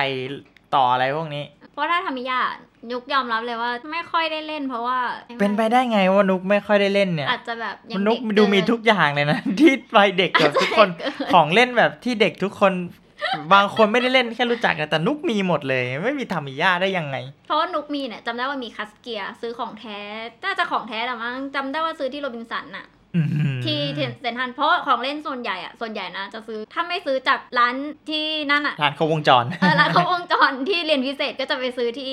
ต่ออะไรพวกนี้ เพราะถ้าทำยาก นุกยอมรับเลยว่าไม่ค่อยได้เล่นเพราะว่า เป็นไปได้ไงว่านุกไม่ค่อยได้เล่นเนี่ย อาจจะแบบยัมังนนุกเด็ดูมีเนทุกอย่างเลยนะ ที่วัยเด็กกับทุกคนเด็กเกินของเล่นแบบที่เด็กทุกคน บางคนไม่ได้เล่นแค่รู้จักนะแต่นุกมีหมดเลย ไม่มีทามิยาได้ยังไง เพราะว่านุกมีเนี่ยจำได้ว่ามีครัชเกียร์ซื้อของแท้น่าจะของแท้ละมั้งจำได้ว่าซื้อที่โรบินสันอะอื้อหือ ที่เซ็นทรัลเพราะของเล่นส่วนใหญ่อะส่วนใหญ่นะจะซื้อถ้าไม่ซื้อจากร้านที่นั่นอะร้านครบวงจรเออร้านเขาวงจรที่เรียนพิเศษก็จะไปซื้อที่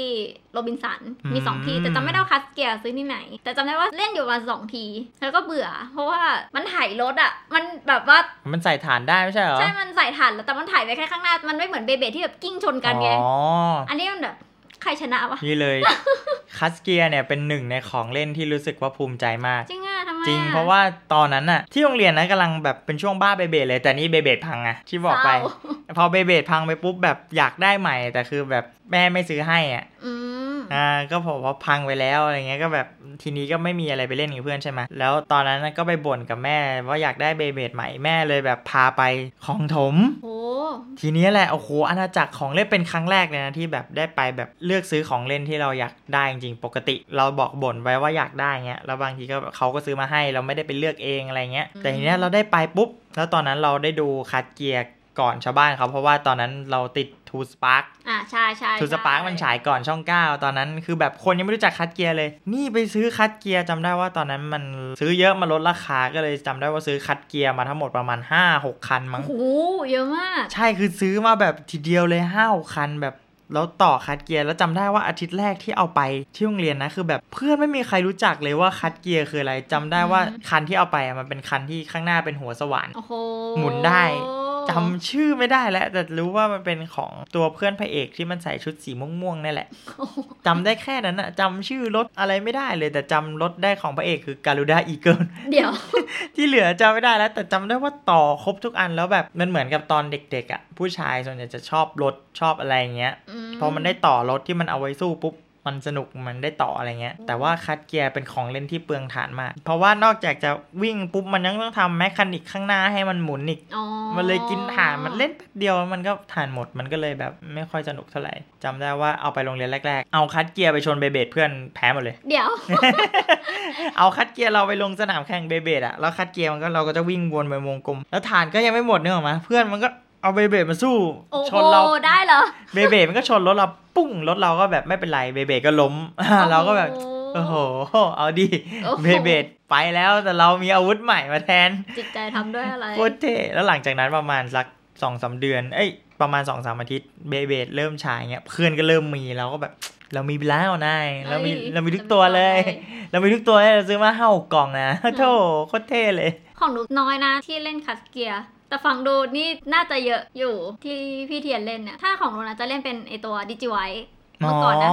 โรบินสันมีสองที่อืมแต่จำไม่ได้ว่าครัชเกียร์ซื้อที่ไหน แต่จำได้ว่าเล่นอยู่ประมาณสองที แล้วก็เบื่อ เพราะว่ามันถ่ายรถอะมันแบบว่ามันใส่ถ่านได้ไม่ใช่เหรอใช่มันใส่ถ่านแล้วแต่มันถ่ายไปแค่ข้างหน้ามันไม่เหมือนเบย์เบลดที่แบบกลิ้งชนกันไงอ๋ออันนี้มันแบบ ใครชนะวะนี่เลยคัสเกียเนี่ยเป็นหนึ่งในของเล่นที่รู้สึกว่าภูมิใจมาก จริงอะทำไมอจริงเพราะว่าตอนนั้นน่ะที่โรงเรียนนะกำลังแบบเป็นช่วงบ้าเบเบดเลย แต่นี่เบเบดพังไงที่บอกไปเศร้าพอเบเบดพังไปปุ๊บแบบอยากได้ใหม่ แต่คือแบบแม่ไม่ซื้อให้อะอืม อ่าก็บอกว่าพังไปแล้วอะไรเงี้ยก็แบบทีนี้ก็ไม่มีอะไรไปเล่นกับเพื่อนใช่ไหมแล้วตอนนั้นน่ะก็ไปบ่นกับแม่ว่าอยากได้เบเบดใหม่แม่เลยแบบพาไปของถมโอ้ทีนี้แหละโอ้โหอาณาจักรของเล่นเป็นครั้งแรกเลยนะที่แบบได้ไปแบบเลือกซื้อของเล่นที่เราอยากได้จริงๆปกติ เราบอกบ่นไว้ว่าอยากได้เงี้ยแล้วบางทีก็เขาก็ซื้อมาให้เราไม่ได้ไปเลือกเองอะไรเงี้ยแต่ทีเนี้ยเราได้ไปปุ๊บแล้วตอนนั้นเราได้ดู Crush Gear ก่อนชาวบ้านเขาเพราะว่าตอนนั้นเราติด True Sparkอะใช่ใช่ทูสปาร์กใช่มันฉายก่อนช่อง9ตอนนั้นคือแบบคนยังไม่รู้จัก Crush Gear เลย นี่ไปซื้อ Crush Gear จำได้ว่าตอนนั้นมันซื้อเยอะมาลดราคาก็เลยจำได้ว่าซื้อคัดเกียร์มาทั้งหมดประมาณ5-6คันมั้งโอ้โหเยอะมาก ใช่คือซื้อมาแบบทีเดียวเลยห้าคันแบบแล้วต่อคัดเกียร์แล้วจำได้ว่าอาทิตย์แรกที่เอาไปที่โรงเรียนนะคือแบบเพื่อนไม่มีใครรู้จักเลยว่าคัดเกียร์คืออะไรจำได้ว่าคันที่เอาไปอะมันเป็นคันที่ข้างหน้าเป็นหัวสว่านโอ้โหหมุนได้ จำชื่อไม่ได้แล้ว แต่รู้ว่ามันเป็นของตัวเพื่อนพระเอกที่มันใส่ชุดสีม่วงๆนั่นแหละโอ้โหจำได้แค่นั้นอะจำชื่อรถอะไรไม่ได้เลย แต่จำรถได้ของพระเอกคือ Garuda Eagle เดี๋ยว ที่เหลือจำไม่ได้แล้ว แต่จำได้ว่าต่อครบทุกอันแล้วแบบมันเหมือนกับตอนเด็กๆอะ่ะผู้ชายส่วนใหญ่จะชอบรถชอบอะไรอย่างเงี้ยอืมพอมันได้ต่อรถที่มันเอาไว้สู้ปุ๊บ มันสนุกมันได้ต่ออะไรเงี้ย แต่ว่า Crush Gear เป็นของเล่นที่เปลืองถ่านมาก เพราะว่านอกจากจะวิ่งปุ๊บมันยังต้องทำ mechanic ข้างหน้าให้มันหมุนอีกอ๋อมันเลยกินถ่านมันเล่นแป๊บเดียวมันก็ถ่านหมดมันก็เลยแบบไม่ค่อยสนุกเท่าไหร่จำได้ว่าเอาไปโรงเรียนแรก ๆ เอา Crush Gear ไปชน Beyblade เพื่อนแพ้หมดเลย เดี๋ยว เอา Crush Gear เราไปลงสนามแข่ง Beyblade อะแล้ว Crush Gear มันก็เราก็จะวิ่งวนไปวงกลม แล้วถ่านก็ยังไม่หมดเนกอะมาเพื่อนมันก็ เอา Beyblade มาสู้โอ้ชโหนเราได้เหรอ Beyblade มันก็ชนรถเราปุ้งรถเราก็แบบไม่เป็นไร Beyblade ก็ล้มเราก็แบบโอ้โห เอาดิโอ้โห Beyblade ไปแล้วแต่เรามีอาวุธใหม่มาแทน จิตใจทำด้วยอะไรโคตรเท่แล้วหลังจากนั้นประมาณสักสองสาเดือน เอ้ยปประมาณสองสามอาทิตย์เบเบดเริ่มฉายเงี้ย เพื่อนก็เริ่มมีเราก็แบบ เรามีไปแล้วนายเรามีเอ้ยเรามีทุกตัวเลย เรามีทุกตัวเลยเราซื้อมาห้ากล่องนะโธ่โคตรเท่เลย ของหนูน้อยนะที่เล่นคัสเกียร์ แต่ฟังดูนี่น่าจะเยอะอยู่ที่พี่เทียนเล่นเนี่ยถ้าของหนูนะจะเล่นเป็นไอตัวดิจิไวเมื่อก่อนนะ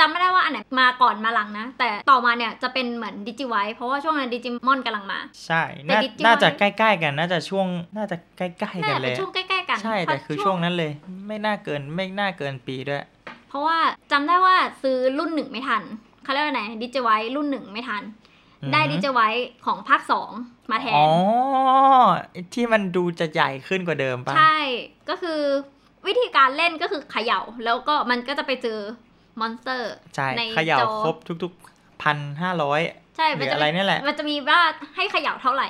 จำไม่ได้ว่าอันไหนมาก่อนมาหลังนะ แต่ต่อมาเนี่ยจะเป็นเหมือนดิจิไวเพราะว่าช่วงนั้นดิจิมอนกำลังมา ใช่แต่น่า Digimon น่าจะใกล้ๆกันน่าจะช่วงน่าจะใกล้ๆน่ากันจะเลเป็นยช่วงใกล้ๆกันใช่แต่คือเพราะช่วงนั้นเลย ไม่น่าเกินไม่น่าเกินปีด้วย เพราะว่าจำได้ว่าซื้อรุ่นหนึ่งไม่ทันเขาเรียกว่าไหน Digivice รุ่นหนึ่งไม่ทันอืม ได้ Digivice ของภาคสองมาแทน อ๋อ ที่มันดูจะใหญ่ขึ้นกว่าเดิมปะใช่ ก็คือวิธีการเล่นก็คือเขย่า แล้วก็มันก็จะไปเจอ monster ใช่ในเขย่าจอครบทุกๆพันห้าร้อยใช่หมัรืนอจะอะไรมีนี่แหละ มันจะมีว่าให้เขย่าเท่าไหร่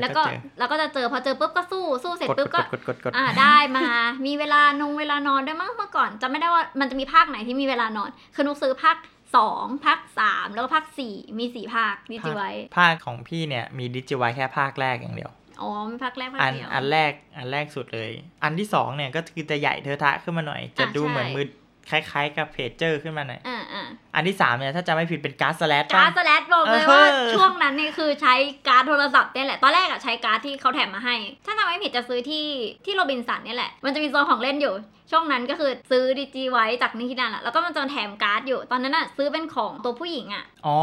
แล้แล้ววก็ก็เจอแล้วก็จะเจอพอเจอปุ๊บก็สู้สู้เสร็จกดปุ๊บกก็ดกดกดกดอ่าได้มามีเวลานงเวลานอนด้วยมั้งเมื่อก่อนจำไม่ได้ว่ามันจะมีภาคไหนที่มีเวลานอนคือนุกซื้อภาค สองภาคสามแล้วก็ภาคสี่มีสี่ภาคดิจิไว้ภาคของพี่เนี่ยมีดิจิไวแค่ภาคแรกอย่างเดียวอ๋อมีภาคแรกภาคอันเดียวอันแรกอันแรกสุดเลย อันที่สองเนี่ยก็คือจะใหญ่เทอะทะขึ้นมาหน่อย จะอะดูใช่เหมือนมือ คล้ายๆ กับเพจเจอร์ขึ้นมาหน่อยอ่าอ่าอันที่สามเนี่ยถ้าจะไม่ผิดเป็น card slash card สแลชบอกเลยว่าเออช่วงนั้นนี่คือใช้การ์ดโทรศัพท์เนี่ยแหละ ตอนแรกอะใช้การ์ดที่เขาแถมมาให้ ถ้าจำไม่ผิดจะซื้อที่ที่โรบินสันเนี่ยแหละ มันจะมีโซนของเล่นอยู่ ช่วงนั้นก็คือซื้อ Digivice จากนิคินันอะแล้วก็มันจะแถมการ์ดอยู่ ตอนนั้นอะซื้อเป็นของตัวผู้หญิงอะอ๋อ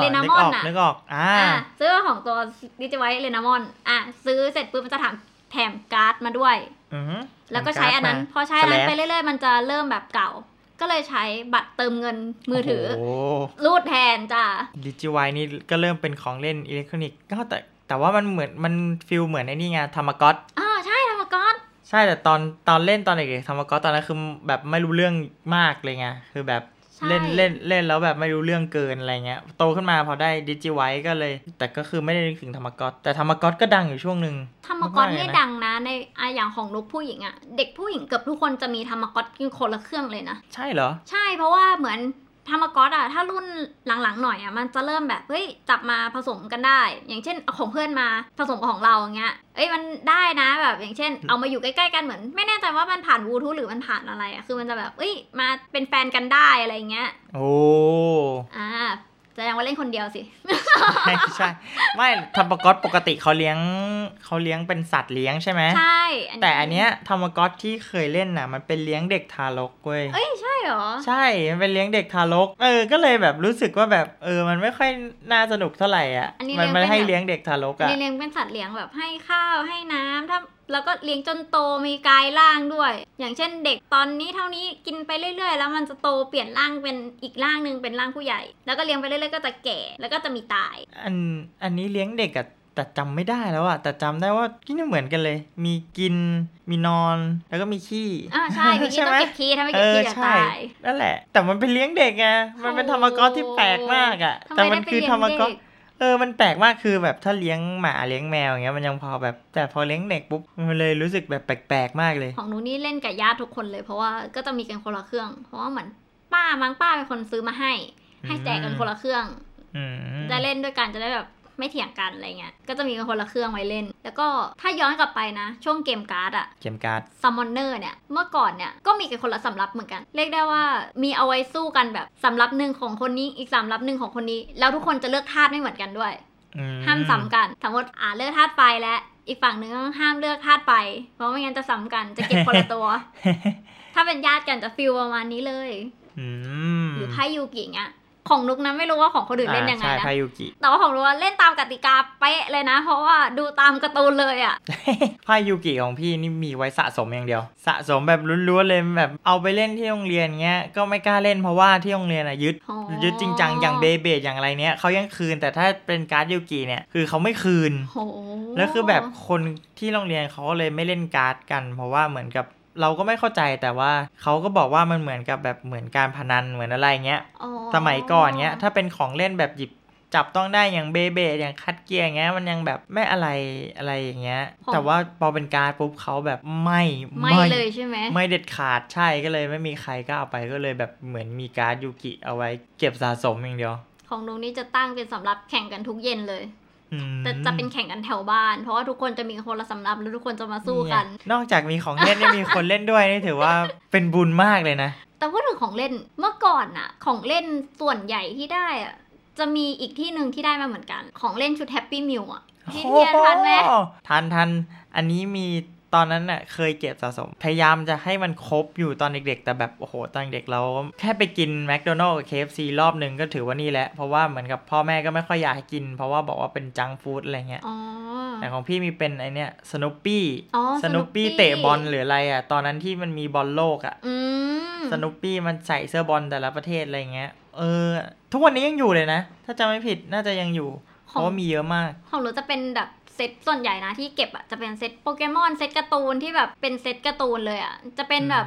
Renamon กออกน่ะนึกออกอ่าอะซื้อของตัว Digivice Renamon อะซื้อเสร็จปุ๊บมันจะถาม แถมการ์ดมาด้วยอือฮึแล้วก็ใช้อันนั้น พอใช้อันนั้นไปเรื่อยๆ มันจะเริ่มแบบเก่า ก็เลยใช้บัตรเติมเงินมือถือโอ้รูดแทนจ้ะ Digivice นี่ก็เริ่มเป็นของเล่นอิเล็กทรอนิกส์ก็แต่แต่ว่ามันเหมือนมัน feel เหมือนไอ้นี่ไงธรรมก๊อตอ่าใช่ทามาก็อตใช่แต่ตอนตอนเล่นตอนเด็กๆทามาก็อตตอนนั้นคือแบบไม่รู้เรื่องมากเลยไงคือแบบใช่ เล่นเล่นเล่นแล้วแบบไม่รู้เรื่องเกินอะไรเงี้ย โตขึ้นมาพอได้ Digivice ก็เลย แต่ก็คือไม่ได้นึกถึงทามาก็อตแต่ทามาก็อตก็ดังอยู่ช่วงหนึ่งธรรมก๊อตมากๆนี่เลยนะดังนะในอะอย่างของนุกผู้หญิงอะเด็กผู้หญิงเกือบทุกคนจะมีธรรมก๊อตคนละเครื่องเลยนะ ใช่เหรอ ใช่เพราะว่าเหมือน ธรรมก๊อตอะถ้ารุ่นหลังๆหน่อยอะมันจะเริ่มแบบเฮ้ยจับมาผสมกันได้ อย่างเช่นเอาของเพื่อนมาผสมกับของเราอย่างเงี้ยเอ้ยมันได้นะแบบอย่างเช่น เอามาอยู่ใกล้ๆกันเหมือน ไม่แน่ใจว่ามันผ่านบลูทูธหรือมันผ่านอะไรอะคือมันจะแบบเอ้ยมาเป็นแฟนกันได้อะไรอย่างเงี้ยโอ้อ่า แสดงว่าเล่นคนเดียวสิไม่ใช่ไม่ธรรมก๊อตปกติเขาเลี้ยงเขาเลี้ยงเป็นสัตว์เลี้ยงใช่ไหมใช่แต่อันเนี้ยธรรมก๊อตที่เคยเล่นน่ะ มันเป็นเลี้ยงเด็กทารกเว้ยเอ้ยใช่เหรอ ใช่มันเป็นเลี้ยงเด็กทารก เออ ก็เลยแบบรู้สึกว่าแบบเออ มันไม่ค่อยน่าสนุกเท่าไหร่อะอันนี้มันเลี้ยงมันให้เป็นแบบเลี้ยงเด็กทารกอะเลี้ยงเป็นสัตว์เลี้ยงแบบให้ข้าวให้น้ำถ้า แล้วก็เลี้ยงจนโตมีกายร่างด้วย อย่างเช่นเด็กตอนนี้เท่านี้กินไปเรื่อย ๆ แล้วมันจะโตเปลี่ยนร่างเป็นอีกร่างหนึ่งเป็นร่างผู้ใหญ่ แล้วก็เลี้ยงไปเรื่อยๆก็จะแก่แล้วก็จะมีตาย อันอันนี้เลี้ยงเด็กอะแต่จำไม่ได้แล้วอะแต่จำได้ว่าที่นี่เหมือนกันเลย มีกินมีนอนแล้วก็มีขี้อ่าใช่เมื่อกี้ต้องเก็บคีย์ถ้าไม่เอเก็บอคีย์จะใช่ตายนั่นแหละ แต่มันเป็นเลี้ยงเด็กไงมันเป็นธรรมก๊อตที่แปลกมากอะทำไมแต่มันได้ไปคือเลี้ยงธรรมก๊อต เด็กเออ มันแปลกมากคือแบบถ้าเลี้ยงหมาเลี้ยงแมวอย่างเงี้ยมันยังพอแบบ แต่พอเลี้ยงเด็กปุ๊บมันเลยรู้สึกแบบแปลกๆมากเลย ของหนูนี่เล่นกับญาติทุกคนเลยเพราะว่าก็จะมีกันคนละเครื่อง เพราะว่าเหมือนป้ามั้งป้าเป็นคนซื้อมาให้ ให้แจกกันคนละเครื่องอืมจะเล่นด้วยกันจะได้แบบ ไม่เถียงกันอะไรเงี้ยก็จะมีกันคนละเครื่องไว้เล่น แล้วก็ถ้าย้อนกลับไปนะ ช่วงเกมการ์ดอะเกมการ์ด Summoner เนี่ยเมื่อก่อนเนี่ยก็มีกันคนละสำรับเหมือนกัน เรียกได้ว่ามีเอาไว้สู้กันแบบสำรับหนึ่งของคนนี้อีกสำรับหนึ่งของคนนี้ แล้วทุกคนจะเลือกธาตุไม่เหมือนกันด้วยอืห้ามซ้ำกันสมมติอ่าเลือกธาตุไฟและอีกฝั่งหนึ่งก็ห้ามเลือกธาตุไฟเพราะไม่งั้นจะซ้ำกันจะเก็บคนละตัว ถ้าเป็นญาติกันจะ feel ประมาณนี้เลยอืมหรือไพ่ยูกิเงี้ย ของนุกนะไม่รู้ว่าของคนอื่นเล่นยังไงอ่าใช่นะไพ่ยูกิแต่ว่าของนุกอะเล่นตามกติกาเป๊ะเลยนะ เพราะว่าดูตามการ์ตูนเลยอะไพ่ยูกิของพี่นี่มีไว้สะสมอย่างเดียว สะสมแบบล้วนๆเลยแบบเอาไปเล่นที่โรงเรียนเงี้ยก็ไม่กล้าเล่นเพราะว่าที่โรงเรียนอะยึดอ๋อยึดจริงจังอย่าง Beyblade อย่างอะไรเนี้ยเขายังคืนแต่ถ้าเป็นการ์ดยูกิเนี่ยคือเขาไม่คืนโหแล้วคือแบบคนที่โรงเรียนเขาก็เลยไม่เล่นการ์ดกัน เพราะว่าเหมือนกับ เราก็ไม่เข้าใจแต่ว่าเขาก็บอกว่ามันเหมือนกับแบบเหมือนการพนันเหมือนอะไรเงี้ยอ๋อสมัยก่อนเนี้ยถ้าเป็นของเล่นแบบหยิบจับต้องได้อย่างเบเบอย่างคัดเกียร์อย่างเงี้ยมันยังแบบไม่อะไรอะไรอย่างเงี้ย แต่ว่าพอเป็นการ์ดปุ๊บเขาแบบไม่ไม่เลยใช่ไหมไม่เด็ดขาดใช่ก็เลยไม่มีใครกล้าเอาไปก็เลยแบบเหมือนมีการ์ดยูกิเอาไว้เก็บสะสมอย่างเดียว ของนุกนี่จะตั้งเป็นสำหรับแข่งกันทุกเย็นเลยอืม แต่จะเป็นแข่งกันแถวบ้าน เพราะว่าทุกคนจะมีคนละสำรับแล้วทุกคนจะมาสู้กันเยนอกจากมีของเล่นเนี่ยมีคนเล่นด้วยนี่ถือว่าเป็นบุญมากเลยนะ แต่พูดถึงของเล่นเมื่อก่อนอะของเล่นส่วนใหญ่ที่ได้อะจะมีอีกที่หนึ่งที่ได้มาเหมือนกัน ของเล่นชุดแฮปปี้มิวอะที่เทียนทันไหมโอ้โทันทันอันนี้มี ตอนนั้นน่ะเคยเก็บสะสม พยายามจะให้มันครบอยู่ตอนเด็กๆ แต่แบบ โอ้โห ตอนเด็กเราแค่ไปกินแมคโดนัลล์กับ KFC รอบหนึ่งก็ถือว่านี่แหละ เพราะว่าเหมือนกับพ่อแม่ก็ไม่ค่อยอยากให้กิน เพราะว่าบอกว่าเป็น junk food อะไรเงี้ยอ๋อแต่ของพี่มีเป็นไอเนี้ยสโนปี้อ๋อ Snoopy Snoopy เตะบอลหรืออะไรอะ ตอนนั้นที่มันมีบอลโลกอะอืมสโนปี้มันใส่เสื้อบอลแต่ละประเทศอะไรเงี้ย เออ ทุกวันนี้ยังอยู่เลยนะ ถ้าจำไม่ผิดน่าจะยังอยู่ เพของราะว่ามีเยอะมาก ของหนูจะเป็นแบบ เซตส่วนใหญ่นะที่เก็บอะจะเป็นเซตโปเกมอนเซตการ์ตูนที่แบบเป็นเซตการ์ตูนเลยอะจะเป็นแบบ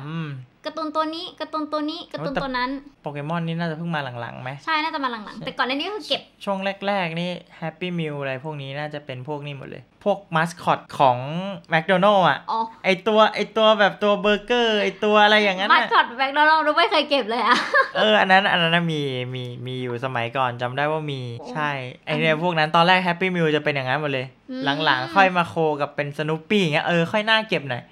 การ์ตูนตัวนี้การ์ตูนตัวนี้การ์ตูนโอ้แต่ตัวนั้น โปเกมอนนี่น่าจะเพิ่งมาหลังๆไหมใช่น่าจะมาหลังๆ แต่ก่อนหน้านี้ก็คือเก็บ ช่วงแรก ๆ นี่ Happy Meal อะไรพวกนี้น่าจะเป็นพวกนี้หมดเลย พวกมาสคอตของแมคโดนัลล์อะอ๋อไอตัวไอตัวแบบตัวเบอร์เกอร์ไอตัวอะไรอย่างนั้นมาสน่ะคอตแบ็คโดนัลด์ไม่เคยเก็บเลยอะเอออันนั้นอันนั้นนะมีมีมีอยู่สมัยก่อนจำได้ว่ามีโอ้ใช่ไอเนี่ยพวกนั้นตอนแรก Happy Meal จะเป็นอย่างนั้นหมดเลยอืมหลังๆ ค่อยมาโคกับเป็นสนุปปี้อย่างเงี้ยเออค่อยน่าเก็บหน่อย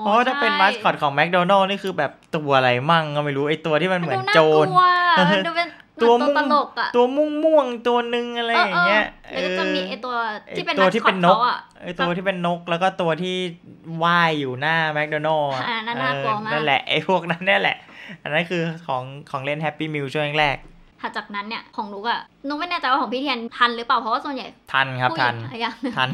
เพราะว่าถ้าเป็นมาสคอตของแมคโดนัลล์นี่คือแบบตัวอะไรมั่งก็ไม่รู้ไอตัวที่มันเหมือนโจรมันดูน่ากลัวมันดูเป็นตัวเหมืมุ่อนงตัวตลกอะตัวม่วงม่วงๆตัวหนึ่งอะไรอย่างเงี้ยเออเออแล้วก็จะมีไอตัวที่เป็นตัวมาสที่คอเป็ตนนกเขาอะไอตัวที่เป็นนกแล้วก็ตัวที่ว่ายอยู่หน้าแมคโดนัลล์อ่านั่นน่ากลัวมากนั่นแหละไอพวกนั้นนี่แหละ อันนั้นคือของของเล่น Happy Meal ช่วงแรก ถัดจากนั้นเนี่ยของนุกอะนุกไม่แน่ใจว่าของพี่เทียนทันหรือเปล่าเพราะว่าส่วนใหญ่ทันครับผู้หทัญินงอะยังทัน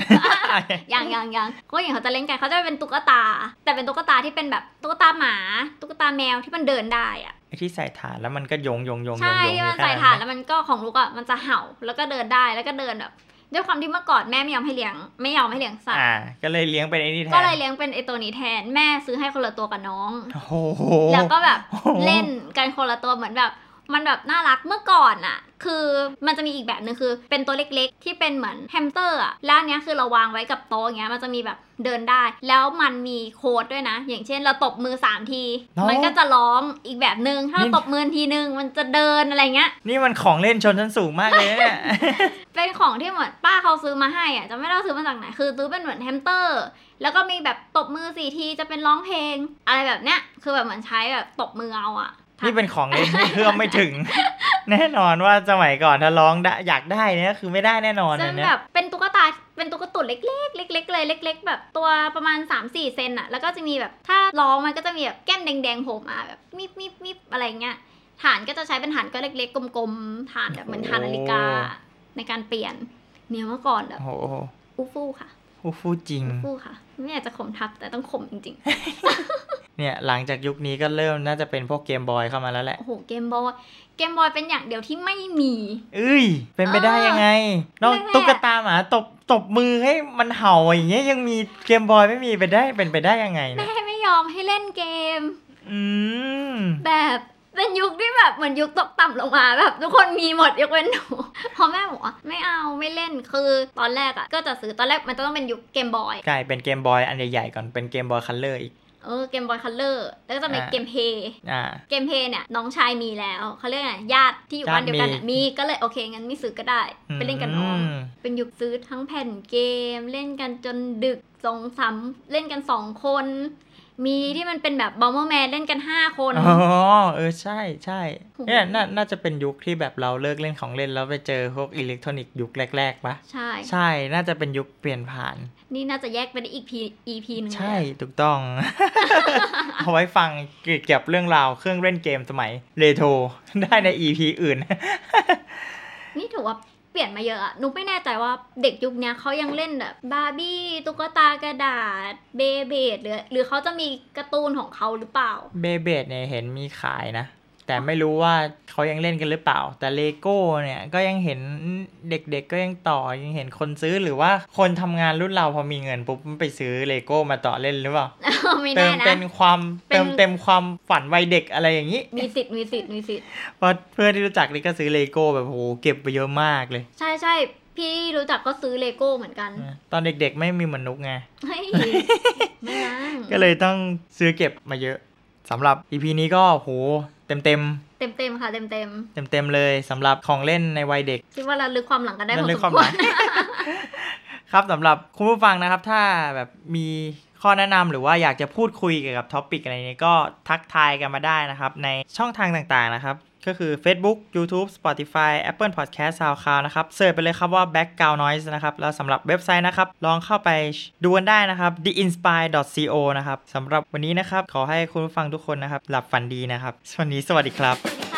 ยังยังยังผู้หญิงเขาจะเล่นกันเขาจะเป็นตุ๊กตา แต่เป็นตุ๊กตาที่เป็นแบบตุ๊กตาหมา ตุ๊กตาแมวที่มันเดินได้อะไอที่ใส่ฐานแล้วมันก็โยงโยงโยงโยใช่งโยงที่มันอยู่ใส่แค่ถ่านไหมแล้วมันก็ของลูกอะมันจะเห่าแล้วก็เดินได้แล้วก็เดินแบบด้วยความที่เมื่อก่อนแม่ไม่ยอมให้เลี้ยงไม่ยอมให้เลี้ยงสัตว์อ่าก็เลยเลี้ยงเป็นไอ้นี่แทนก็เลยเลี้ยงเป็นไอตัวนี้แทนแม่ซื้อให้คนละตัวกับน้องโอ้โหแล้วก็แบบโอ้โหเล่นกันคนละตัวเหมือนแบบ มันแบบน่ารักเมื่อก่อนอะคือมันจะมีอีกแบบหนึ่งคือ เป็นตัวเล็กๆ ที่เป็นเหมือนแฮมสเตอร์อะแล้วอันเนี้ยคือเราวางไว้กับโต๊ะอย่างเงี้ยมันจะมีแบบเดินได้ แล้วมันมีโค้ดด้วยนะ อย่างเช่นเราตบมือสามทีมันก็จะร้องอีกแบบหนึ่งถ้าเราตบมือทีนึงมันจะเดินอะไรเงี้ย นี่มันของเล่นชนชั้นสูงมากเลยนะเนี่ย เป็นของที่เหมือนป้าเขาซื้อมาให้อะจะไม่ได้ว่าซื้อมาจากไหนคือซื้อเป็นเหมือนแฮมสเตอร์ แล้วก็มีแบบตบมือสี่ทีจะเป็นร้องเพลง อะไรแบบเนี้ยคือแบบเหมือนใช้แบบตบมือเอาอะ นี่เป็นของเล่นที่เอื้อมไม่ถึง แน่นอนว่าสมัยก่อนถ้าร้องได้อยากได้เนี่ยคือไม่ได้แน่นอนซึ่อังนเนี้แบยบเป็นตุ๊กตาเป็นตุ๊กตุ่นเล็กๆเล็กๆเลยเล็ก ๆ แบบตัวประมาณ 3-4 เซนอะแล้วก็จะมีแบบถ้าร้องมันก็จะมีแบบแก้มแดงๆโผล่มาแบบมิบมิบมิบอะไรเงี้ยฐานก็จะใช้เป็นฐานก็เล็กๆ กลมๆฐานแบบเหมือนฐานนาฬิกาในการเปลี่ยนเนี่ยเมื่อก่อนแบบโอ้โหอู้ฟู่ค่ะฟูฟูจริงอู้ฟู่ค่ะ ไม่อยากจะข่มทับแต่ต้องข่มจริงเนี่ยหลังจากยุคนี้ก็เริ่มน่าจะเป็นพวกเกมบอยเข้ามาแล้วแหๆละ โอ้โหเกมบอยเกมบอยเป็นอย่างเดียวที่ไม่มี เอ้ย เป็นไปได้ยังไง นอกแรกๆตุ๊กตาหมาตบตบมือให้มันเห่าอย่างเงี้ยยังมีเกมบอยไม่มีไปได้เป็นไปได้ยังไงแม่เนี่ยไม่ยอมให้เล่นเกม อืมแบบ เป็นยุคที่แบบเหมือนยุคตกต่ำลงมาแบบทุกคนมีหมดยกเว้นหนูเพราะแม่บอกว่าไม่เอาไม่เล่นคือตอนแรกอะ่ะก็จะซื้อตอนแรกมันจะต้องเป็นยุคเกมบอยกลายเป็น Game Boy อันใหญ่ๆก่อนเป็น Game Boy Color อีกเออ Game Boy Color แล้วก็จะเป็นอ่าเกมเพย์อ่าเกมเพย์เนี่ยน้องชายมีแล้วเขาเรียกไงญาติที่อยู่บ้านเดียวกันอะญาติมีมีก็เลยโอเคงั้นไม่ซื้อก็ได้ ไปเล่นกับน้องเป็นยุคซื้อทั้งแผ่นเกม เล่นกันจนดึกสองสามเล่นกันสองคน มีที่มันเป็นแบบ Bomberman เล่นกันห้าคน อ๋อ เออ ใช่ใช่โอ้โหเนี่ยน่าน่าจะเป็นยุคที่แบบเราเลิกเล่นของเล่นแล้วไปเจอพวกอิเล็กทรอนิกส์ยุคแรก ๆปะใช่ ใช่ น่าจะเป็นยุคเปลี่ยนผ่าน นี่น่าจะแยกไปได้อีกพี EP หนึ่งเลยใช่ ถูกต้อง เอาไว้ฟังเกี่ยวกับเรื่องราวเครื่องเล่นเกมสมัยเรโทรได้ใน EP อื่น นี่ถือว่าเป ลี่ยนมาเยอะอะนุกไม่แน่ใจว่าเด็กยุคนี้เขายังเล่นแบบบาร์บี้ตุ๊กตากระดาษ Beyblade หรือหรือเขาจะมีการ์ตูนของเขาหรือเปล่า Beyblade เนี่ยเห็นมีขายนะ แต่ไม่รู้ว่าเขายังเล่นกันหรือเปล่า แต่เลโก้เนี่ยก็ยังเห็นเด็กๆก็ยังต่อยังเห็นคนซื้อหรือว่าคนทำงานรุ่นเราพอมีเงินปุ๊บไปซื้อเลโก้มาต่อเล่นหรือเปล่าไม่เติแน่มนะเต็มความเป็นเติมเต็มความฝันวัยเด็กอะไรอย่างนี้มีสิทธิ์มีสิทธิ์มีสิทธิ์เพราะเพื่อนที่รู้จักนี่ก็ซื้อเลโก้แบบโหเก็บไปเยอะมากเลย ใช่ใช่พี่รู้จักก็ซื้อเลโก้เหมือนกัน ตอนเด็กๆไม่มีเหมือนนุกไงเฮ้ยไม่นะก็เลยต้องซื้อเก็บมาเยอะสำหรับ EP นี้ก็โห เต็มเต็มเต็มเต็มๆค่ะเต็มเต็มเต็มเต็มๆเลยสำหรับของเล่นในวัยเด็กๆคิดว่าเราลึกความหลังกันได้พอระลึสกมความควหรลังครับสำหรับคุณผู้ฟังนะครับ ถ้าแบบมีข้อแนะนำหรือว่าอยากจะพูดคุยเกี่ยวกับ topic อะไรนี้ก็ทักทายกันมาได้นะครับ ในช่องทางต่างๆนะครับ ก็คือ Facebook YouTube Spotify Apple Podcast SoundCloud นะครับเสิร์ชไปเลยครับว่า Background Noise นะครับ แล้วสำหรับเว็บไซต์นะครับ ลองเข้าไปดูกันได้นะครับ theinspire.co นะครับสำหรับวันนี้นะครับ ขอให้คุณผู้ฟังทุกคนนะครับ หลับฝันดีนะครับ วันนี้สวัสดีครับ